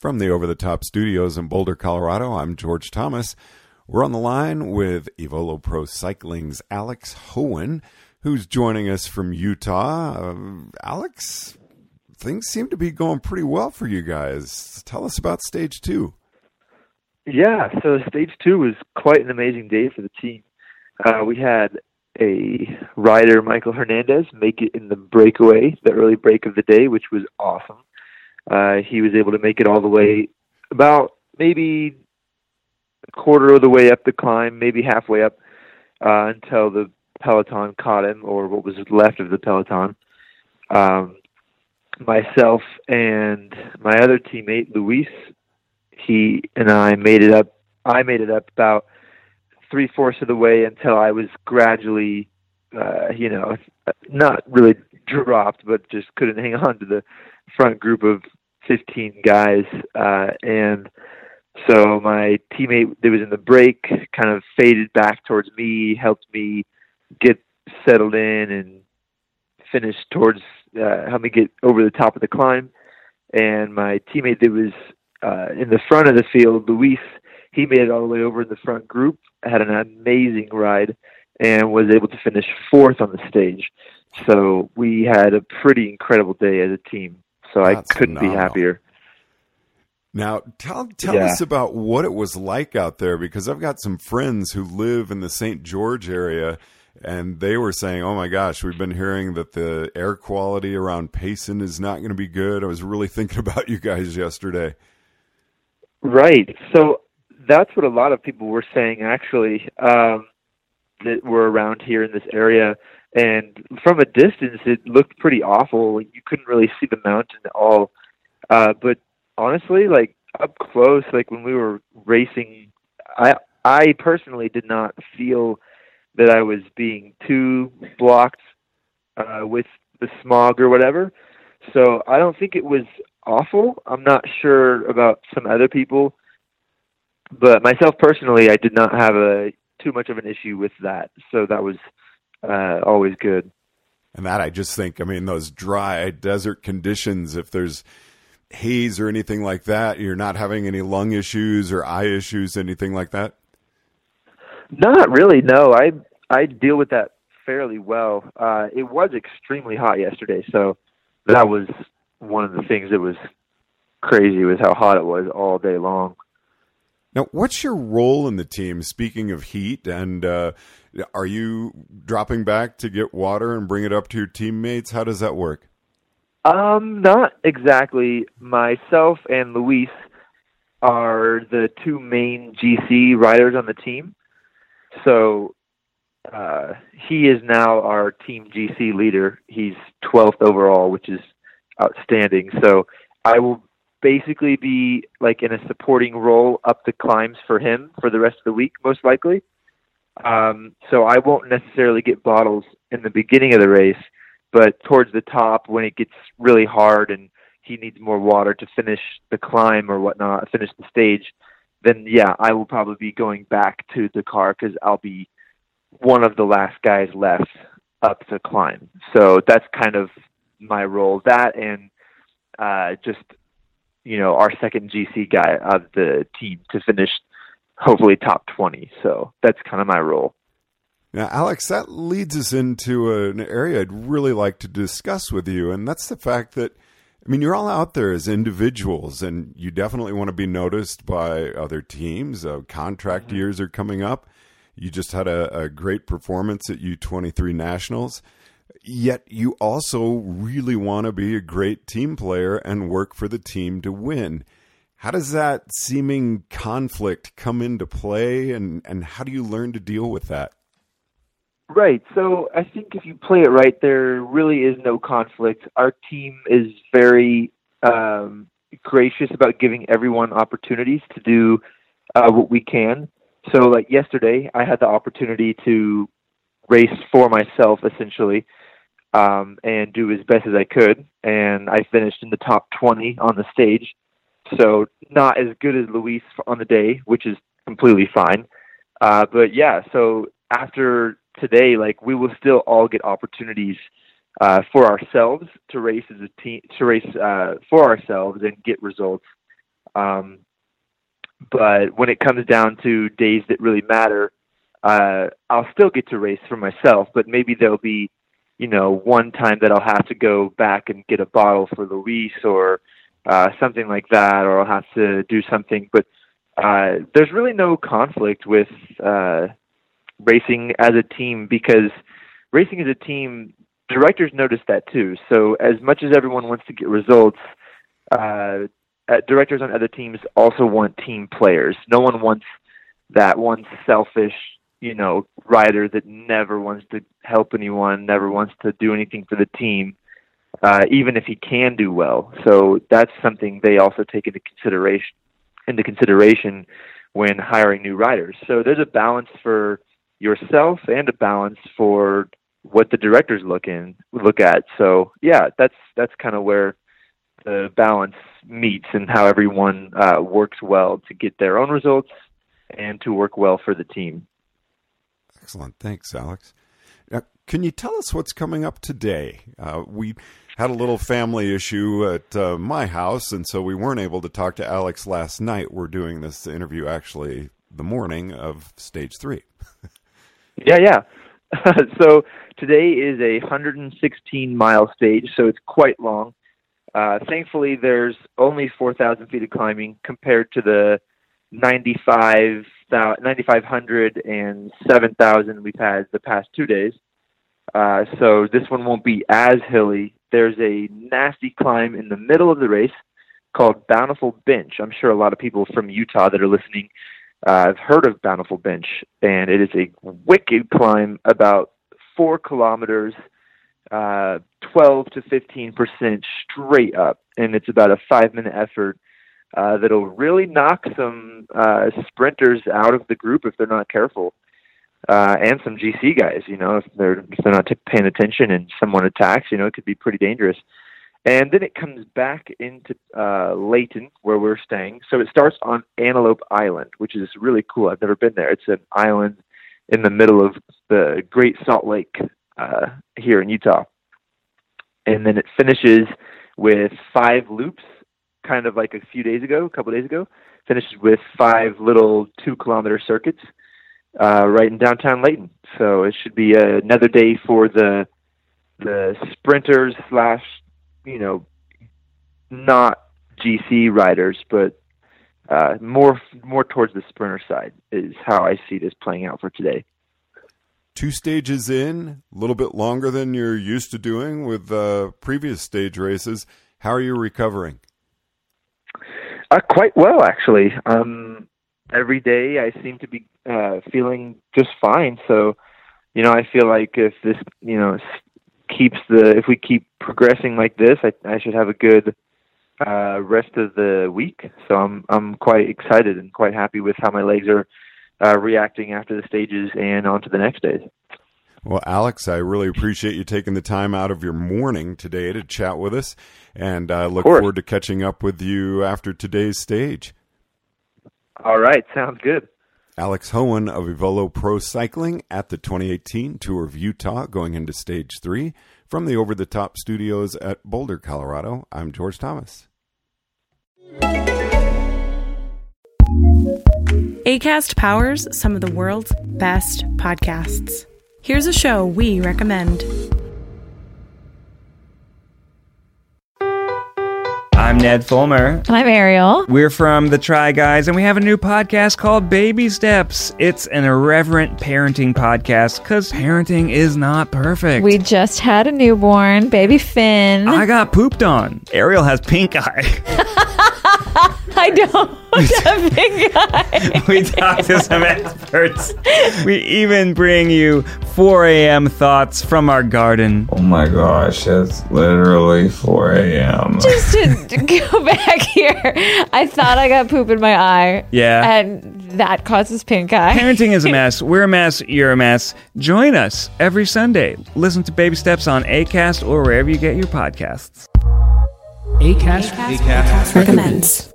From the Over the Top Studios in Boulder, Colorado, I'm George Thomas. We're on the line with Aevolo Pro Cycling's Alex Hoehn, who's joining us from Utah. Uh, Alex, things seem to be going pretty well for you guys. Tell us about stage two. Yeah, so stage two was quite an amazing day for the team. Uh, we had a rider, Michael Hernandez, make it in the breakaway, the early break of the day, which was awesome. Uh, he was able to make it all the way about maybe a quarter of the way up the climb, maybe halfway up, uh, until the peloton caught him, or what was left of the peloton. Um, myself and my other teammate, Luis, he and I made it up. I made it up about three fourths of the way until I was gradually, uh, you know, not really dropped, but just couldn't hang on to the front group of 15 guys. Uh, and so my teammate that was in the break kind of faded back towards me, helped me get settled in and finish towards, uh, help me get over the top of the climb. And my teammate that was uh, in the front of the field, Luis, he made it all the way over in the front group, had an amazing ride, and was able to finish fourth on the stage. So we had a pretty incredible day as a team. So That's I couldn't phenomenal. be happier. Now, tell tell yeah. us about what it was like out there because I've got some friends who live in the St. George area and they were saying, "Oh my gosh, we've been hearing that the air quality around Payson is not going to be good." I was really thinking about you guys yesterday. Right. So that's what a lot of people were saying actually um, that were around here in this area. And from a distance, it looked pretty awful. You couldn't really see the mountain at all. Uh, but honestly, like up close, like when we were racing, I I personally did not feel that I was being too blocked uh, with the smog or whatever. So I don't think it was awful. I'm not sure about some other people but myself personally, I did not have a too much of an issue with that, so that was uh, always good. And that I just think, I mean, those dry desert conditions, if there's haze or anything like that, you're not having any lung issues or eye issues, anything like that. Not really. No, I I deal with that fairly well. Uh, it was extremely hot yesterday, so that was one of the things that was crazy was how hot it was all day long. Now, what's your role in the team? Speaking of heat, and uh, are you dropping back to get water and bring it up to your teammates? How does that work? Um, not exactly. Myself and Luis are the two main GC riders on the team. So uh, he is now our team GC leader. He's 12th overall, which is outstanding. So I will basically be like in a supporting role up the climbs for him for the rest of the week, most likely. Um, so I won't necessarily get bottles in the beginning of the race, but towards the top when it gets really hard and he needs more water to finish the climb or whatnot, finish the stage, then yeah, I will probably be going back to the car because I'll be one of the last guys left up to climb. So that's kind of my role. That and uh, just you know, our second GC guy of the team to finish hopefully top 20. So that's kind of my role. Now, Alex, that leads us into an area I'd really like to discuss with you, and that's the fact that, I mean, you're all out there as individuals, and you definitely want to be noticed by other teams. Uh, contract mm-hmm. years are coming up. You just had a, a great performance at U23 Nationals yet you also really want to be a great team player and work for the team to win. How does that seeming conflict come into play and, and how do you learn to deal with that? Right. So I think if you play it right, there really is no conflict. Our team is very um, gracious about giving everyone opportunities to do uh, what we can. So, like yesterday, I had the opportunity to race for myself essentially um, and do as best as I could. And I finished in the top 20 on the stage. So not as good as Luis on the day, which is completely fine. Uh, but yeah, so after today, like we will still all get opportunities uh, for ourselves to race as a team, to race uh, for ourselves and get results. Um, but when it comes down to days that really matter, uh, I'll still get to race for myself, but maybe there'll be, you know, one time that I'll have to go back and get a bottle for Luis or uh, something like that, or I'll have to do something. But uh, there's really no conflict with uh, racing as a team because racing as a team, directors notice that too. So as much as everyone wants to get results, uh, uh, directors on other teams also want team players. No one wants that one selfish, you know, rider that never wants to help anyone, never wants to do anything for the team, uh, even if he can do well. So that's something they also take into consideration into consideration when hiring new riders. So there's a balance for yourself and a balance for what the directors look in look at. So yeah, that's that's kind of where the balance meets and how everyone uh, works well to get their own results and to work well for the team. Excellent. Thanks, Alex. Now, can you tell us what's coming up today? Uh, we had a little family issue at uh, my house, and so we weren't able to talk to Alex last night. We're doing this interview actually the morning of stage three. yeah, yeah. so today is a 116 mile stage, so it's quite long. Uh, thankfully, there's only 4,000 feet of climbing compared to the 95, 9,500 and 7,000 we've had the past two days. Uh, so this one won't be as hilly. There's a nasty climb in the middle of the race called Bountiful Bench. I'm sure a lot of people from Utah that are listening uh, have heard of Bountiful Bench, and it is a wicked climb about four kilometers uh, 12 to 15 percent straight up, and it's about a five minute effort uh, that'll really knock some uh, sprinters out of the group if they're not careful, uh, and some GC guys. You know, if they're if they're not t- paying attention and someone attacks, you know, it could be pretty dangerous. And then it comes back into uh, Layton, where we're staying. So it starts on Antelope Island, which is really cool. I've never been there. It's an island in the middle of the Great Salt Lake uh, here in Utah. And then it finishes with five loops, kind of like a few days ago, a couple days ago. Finishes with five little two kilometer circuits uh, right in downtown Layton. So it should be another day for the the sprinters slash you know not GC riders, but uh, more more towards the sprinter side is how I see this playing out for today two stages in, a little bit longer than you're used to doing with uh, previous stage races. How are you recovering? Uh, quite well, actually. Um, every day I seem to be uh, feeling just fine. So, you know, I feel like if this, you know, keeps the if we keep progressing like this, I, I should have a good uh, rest of the week. So I'm I'm quite excited and quite happy with how my legs are uh, reacting after the stages and on to the next days. Well, Alex, I really appreciate you taking the time out of your morning today to chat with us, and I uh, look forward to catching up with you after today's stage. All right, sounds good. Alex Hoehn of Aevolo Pro Cycling at the 2018 Tour of Utah, going into stage three from the Over the Top studios at Boulder, Colorado. I'm George Thomas. ACAST powers some of the world's best podcasts. Here's a show we recommend. I'm Ned Fulmer. And I'm Ariel. We're from The Try Guys, and we have a new podcast called Baby Steps. It's an irreverent parenting podcast because parenting is not perfect. We just had a newborn, baby Finn. I got pooped on. Ariel has pink eye. I don't have pink eye. we talk to some experts. We even bring you 4 a.m. thoughts from our garden. Oh my gosh, it's literally 4 a.m. Just to go back here, I thought I got poop in my eye. Yeah. And that causes pink eye. Parenting is a mess. We're a mess. You're a mess. Join us every Sunday. Listen to Baby Steps on ACAST or wherever you get your podcasts. ACAST, ACAST, ACAST recommends.